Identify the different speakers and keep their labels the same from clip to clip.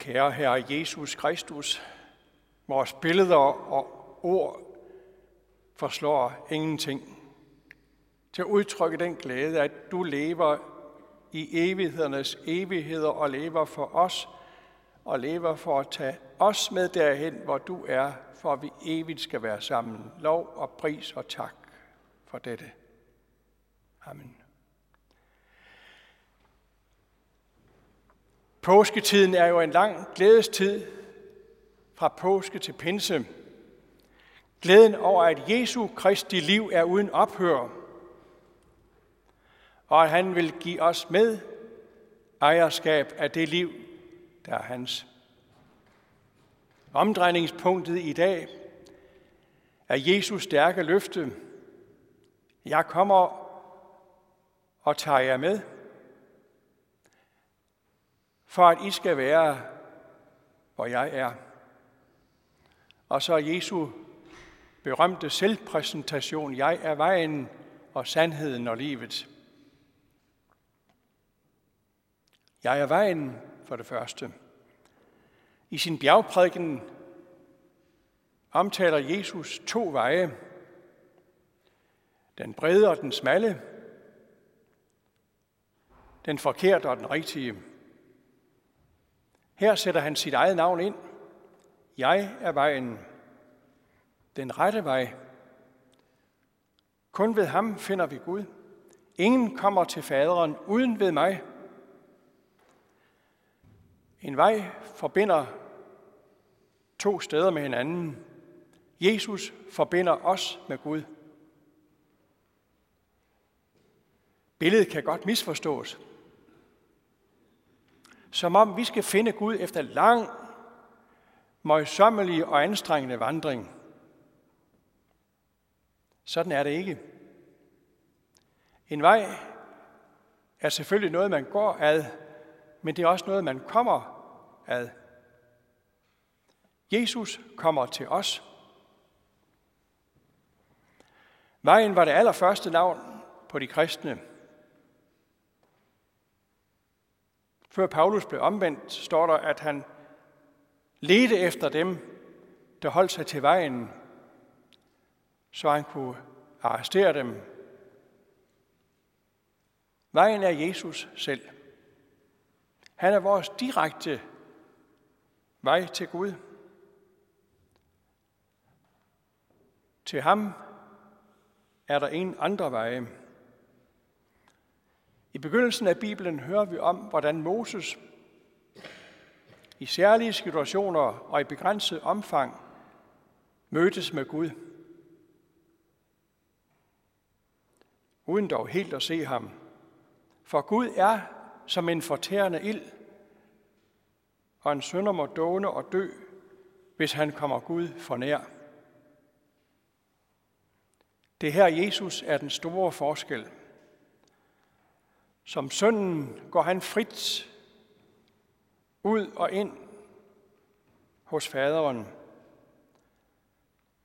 Speaker 1: Kære Herre Jesus Kristus, vores billeder og ord forslår ingenting til at udtrykke den glæde, at du lever i evighedernes evigheder og lever for os og lever for at tage os med derhen, hvor du er, for at vi evigt skal være sammen. Lov og pris og tak for dette. Amen. Påsketiden er jo en lang glædestid fra påske til pinse. Glæden over, at Jesu Kristi liv er uden ophør, og at han vil give os med ejerskab af det liv, der er hans. Omdrejningspunktet i dag er Jesus stærke løfte. Jeg kommer og tager jer med, for at I skal være, hvor jeg er. Og så Jesu berømte selvpræsentation, jeg er vejen og sandheden og livet. Jeg er vejen for det første. I sin bjergprædiken omtaler Jesus to veje. Den brede og den smalle. Den forkerte og den rigtige. Her sætter han sit eget navn ind. Jeg er vejen. Den rette vej. Kun ved ham finder vi Gud. Ingen kommer til faderen uden ved mig. En vej forbinder to steder med hinanden. Jesus forbinder os med Gud. Billedet kan godt misforstås. Som om vi skal finde Gud efter lang, møjsommelig og anstrengende vandring. Sådan er det ikke. En vej er selvfølgelig noget, man går ad, men det er også noget, man kommer ad. Jesus kommer til os. Vejen var det allerførste navn på de kristne. Før Paulus blev omvendt, står der, at han ledte efter dem, der holdt sig til vejen, så han kunne arrestere dem. Vejen er Jesus selv. Han er vores direkte vej til Gud. Til ham er der en andre veje. I begyndelsen af Bibelen hører vi om, hvordan Moses i særlige situationer og i begrænset omfang mødtes med Gud. Uden dog helt at se ham. For Gud er som en fortærende ild, og en sønder må dåne og dø, hvis han kommer Gud for nær. Det her Jesus er den store forskel. Som sønnen går han frit ud og ind hos faderen.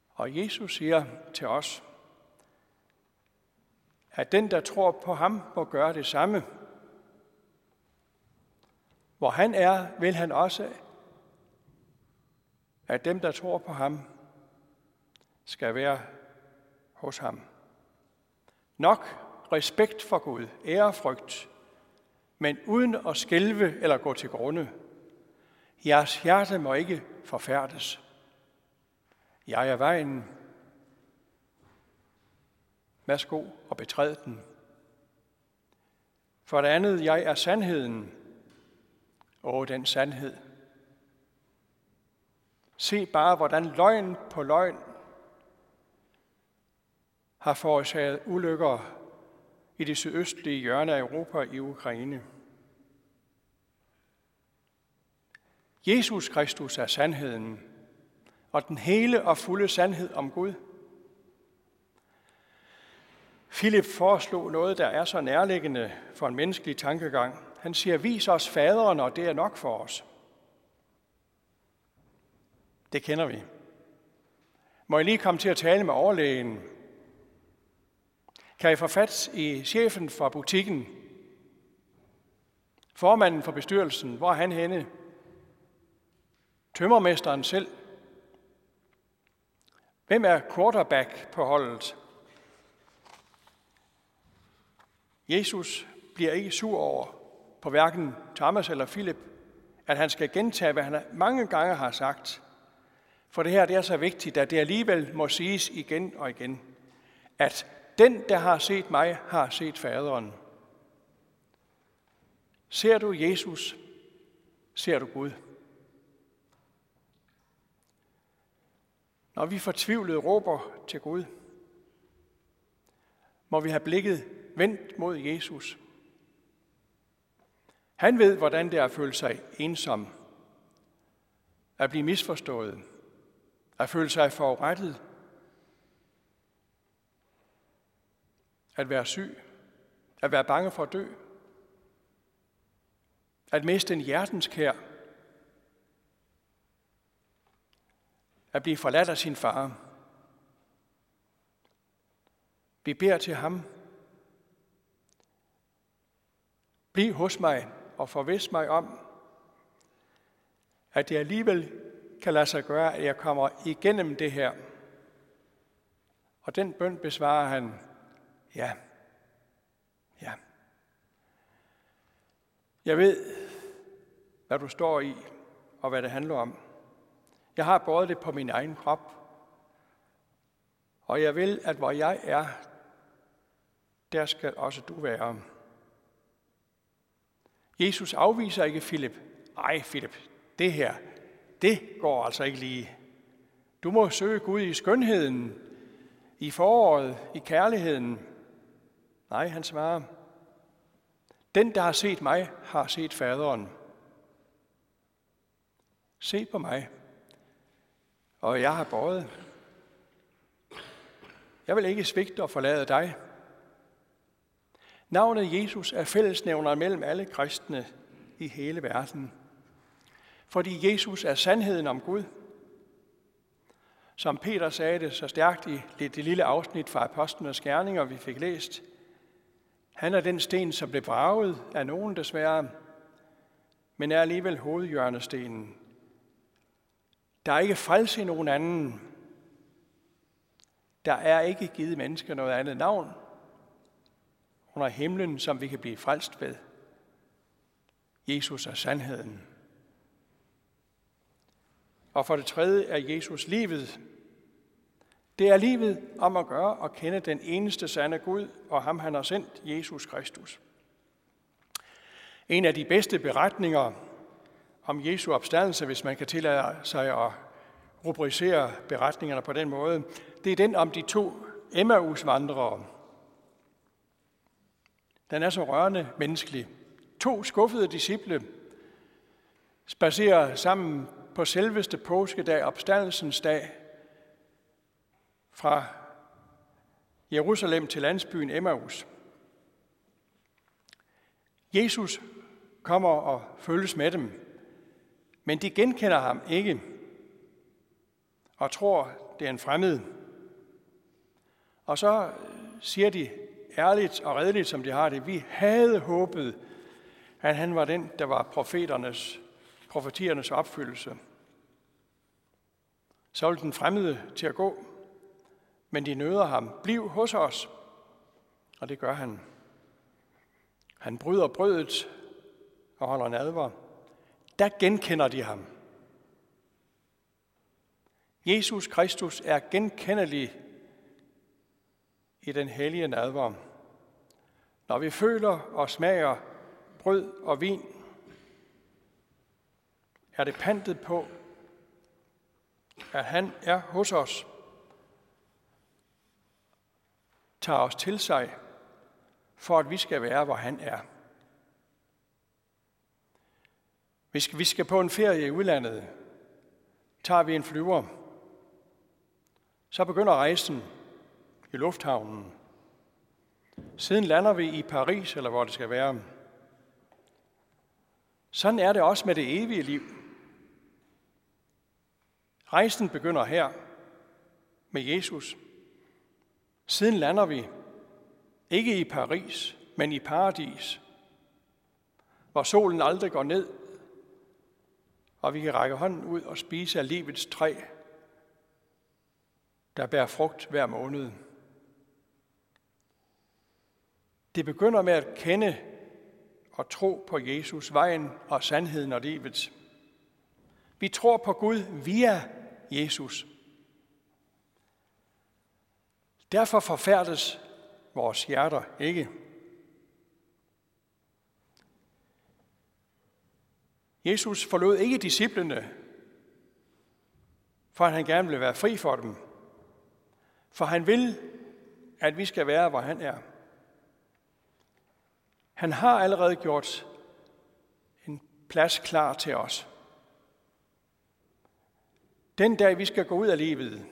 Speaker 1: Og Jesus siger til os, at den, der tror på ham, må gøre det samme. Hvor han er, vil han også, at dem, der tror på ham, skal være hos ham. Nok respekt for Gud, ærefrygt, men uden at skælve eller gå til grunde. Jeres hjerte må ikke forfærdes. Jeg er vejen. Værsgo og betræd den. For det andet, jeg er sandheden. Og den sandhed. Se bare, hvordan løgn på løgn har forårsaget ulykker i det sydøstlige hjørne af Europa i Ukraine. Jesus Kristus er sandheden, og den hele og fulde sandhed om Gud. Philip foreslog noget, der er så nærliggende for en menneskelig tankegang. Han siger, vis os faderen, og det er nok for os. Det kender vi. Må jeg lige komme til at tale med overlægen kan I få fat i chefen for butikken, formanden for bestyrelsen, hvor er han henne? Tømmermesteren selv. Hvem er quarterback på holdet? Jesus bliver ikke sur over på hverken Thomas eller Philip, at han skal gentage, hvad han mange gange har sagt. For det her det er så vigtigt, at det alligevel må siges igen og igen, at den, der har set mig, har set faderen. Ser du Jesus, ser du Gud. Når vi fortvivlet råber til Gud, må vi have blikket vendt mod Jesus. Han ved, hvordan det er at føle sig ensom, at blive misforstået, at føle sig forurettet, at være syg, at være bange for at dø, at miste en hjertenskær, at blive forladt af sin far. Vi beder til ham. Bliv hos mig og forvis mig om, at det alligevel kan lade sig gøre, at jeg kommer igennem det her. Og den bøn besvarer han, ja, ja. Jeg ved, hvad du står i, og hvad det handler om. Jeg har båret det på min egen krop, og jeg vil, at hvor jeg er, der skal også du være. Jesus afviser ikke Philip. Ej, Philip, det her, det går altså ikke lige. Du må søge Gud i skønheden, i foråret, i kærligheden. Nej, han svarer, den, der har set mig, har set faderen. Se på mig, og jeg har båret. Jeg vil ikke svigte og forlade dig. Navnet Jesus er fællesnævner mellem alle kristne i hele verden. Fordi Jesus er sandheden om Gud. Som Peter sagde det så stærkt i det, lille afsnit fra Apostlenes Gerninger, vi fik læst. Han er den sten, som blev braget af nogen desværre, men er alligevel hovedhjørnestenen. Der er ikke frelse i nogen anden. Der er ikke givet mennesker noget andet navn, under himlen, som vi kan blive frelst ved. Jesus er sandheden. Og for det tredje er Jesus livet. Det er livet om at gøre og kende den eneste sande Gud og ham, han har sendt, Jesus Kristus. En af de bedste beretninger om Jesu opstandelse, hvis man kan tillade sig at rubricere beretningerne på den måde, det er den om de to Emmaus-vandrere, den er så rørende menneskelig. To skuffede disciple spacerer sammen på selveste påskedag, opstandelsens dag, fra Jerusalem til landsbyen Emmaus. Jesus kommer og følges med dem, men de genkender ham ikke og tror, det er en fremmed. Og så siger de, ærligt og redeligt, som de har det. Vi havde håbet, at han var den, der var profeternes, profetiernes opfyldelse. Så ville den fremmede til at gå, men de nøder ham. Bliv hos os. Og det gør han. Han bryder brødet og holder nadver. Der genkender de ham. Jesus Kristus er genkendelig i den hellige nadver. Når vi føler og smager brød og vin, er det pantet på, at han er hos os, tager os til sig, for at vi skal være, hvor han er. Hvis vi skal på en ferie i udlandet, tager vi en flyver. Så begynder rejsen i lufthavnen. Siden lander vi i Paris, eller hvor det skal være. Sådan er det også med det evige liv. Rejsen begynder her med Jesus. Siden lander vi ikke i Paris, men i paradis, hvor solen aldrig går ned, og vi kan række hånden ud og spise af livets træ, der bærer frugt hver måned. Det begynder med at kende og tro på Jesus, vejen og sandheden og livet. Vi tror på Gud via Jesus. Derfor forfærdes vores hjerter ikke. Jesus forlod ikke disciplene, for han gerne ville være fri for dem. For han vil, at vi skal være, hvor han er. Han har allerede gjort en plads klar til os. Den dag, vi skal gå ud af livet,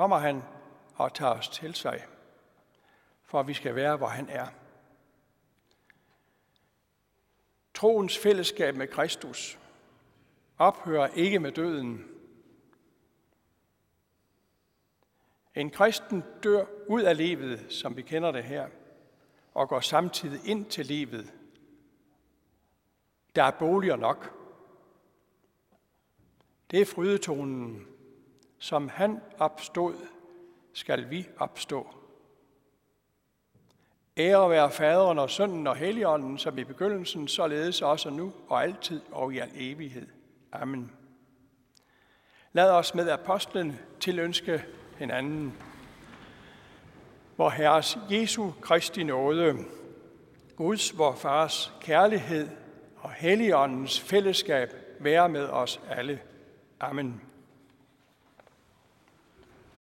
Speaker 1: kommer han og tager os til sig, for at vi skal være, hvor han er. Troens fællesskab med Kristus ophører ikke med døden. En kristen dør ud af livet, som vi kender det her, og går samtidig ind til livet. Der er boliger nok. Det er frydetonen, som han opstod, skal vi opstå. Ære være faderen og sønnen og helligånden, som i begyndelsen, således også nu og altid og i al evighed. Amen. Lad os med apostlen tilønske hinanden. Hvor Herres Jesu Kristi nåde, Guds vor Fars kærlighed og Helligåndens fællesskab være med os alle. Amen.